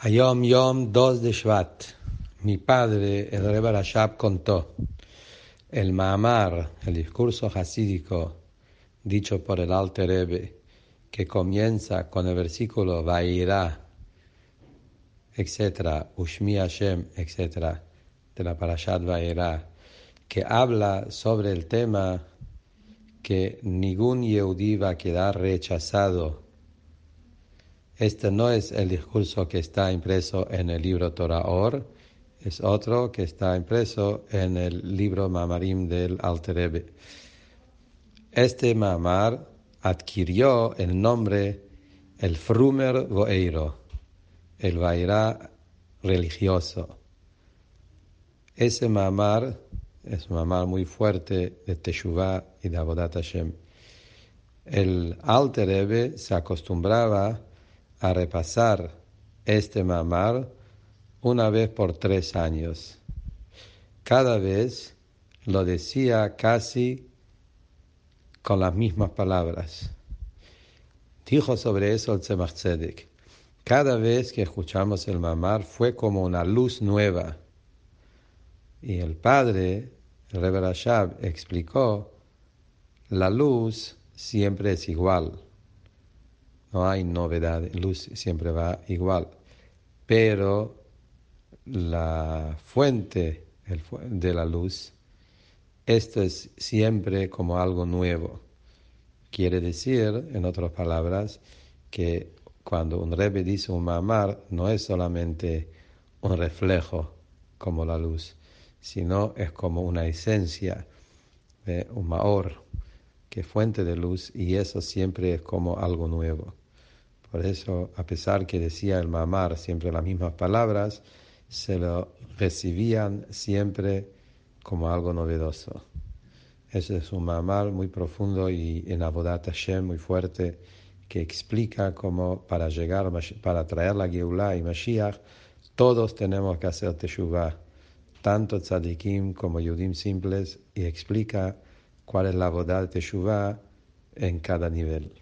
Ayom Yom 2 de Shvat. Mi padre, el Rebbe Rashab, contó el Mahamar, el discurso hasídico dicho por el Alte Rebbe, que comienza con el versículo Vairá, etc., Ushmi Hashem, etc., de la Parashat Vairá, que habla sobre el tema que ningún Yehudí va a quedar rechazado este no es el discurso que está impreso en el libro Torah Or, es otro que está impreso en el libro Mamarim del Alterebe. Este Mamar adquirió el nombre el Frumer Goeiro, el Vairá religioso. Ese Mamar es un Mamar muy fuerte de Teshuvah y de Abodat Hashem. El Alterebe se acostumbraba a repasar este mamar una vez por tres años. Cada vez lo decía casi con las mismas palabras. Dijo sobre eso el Tzemach Tzedek. Cada vez que escuchamos el mamar fue como una luz nueva. Y el padre, el explicó, la luz siempre es igual no hay novedad, luz siempre va igual, pero la fuente de la luz, esto es siempre como algo nuevo. Quiere decir, en otras palabras, que cuando un rebe dice un mamar, no es solamente un reflejo como la luz, sino es como una esencia, un maor, que fuente de luz, y eso siempre es como algo nuevo. Por eso, a pesar que decía el mamar siempre las mismas palabras, se lo recibían siempre como algo novedoso. Ese es un mamar muy profundo y en Abodat Hashem muy fuerte que explica cómo para llegar, para traer la Geulah y Mashiach, todos tenemos que hacer Teshuvah, tanto tzadikim como yudim simples, y explica cuál es la Abodat Teshuvah en cada nivel.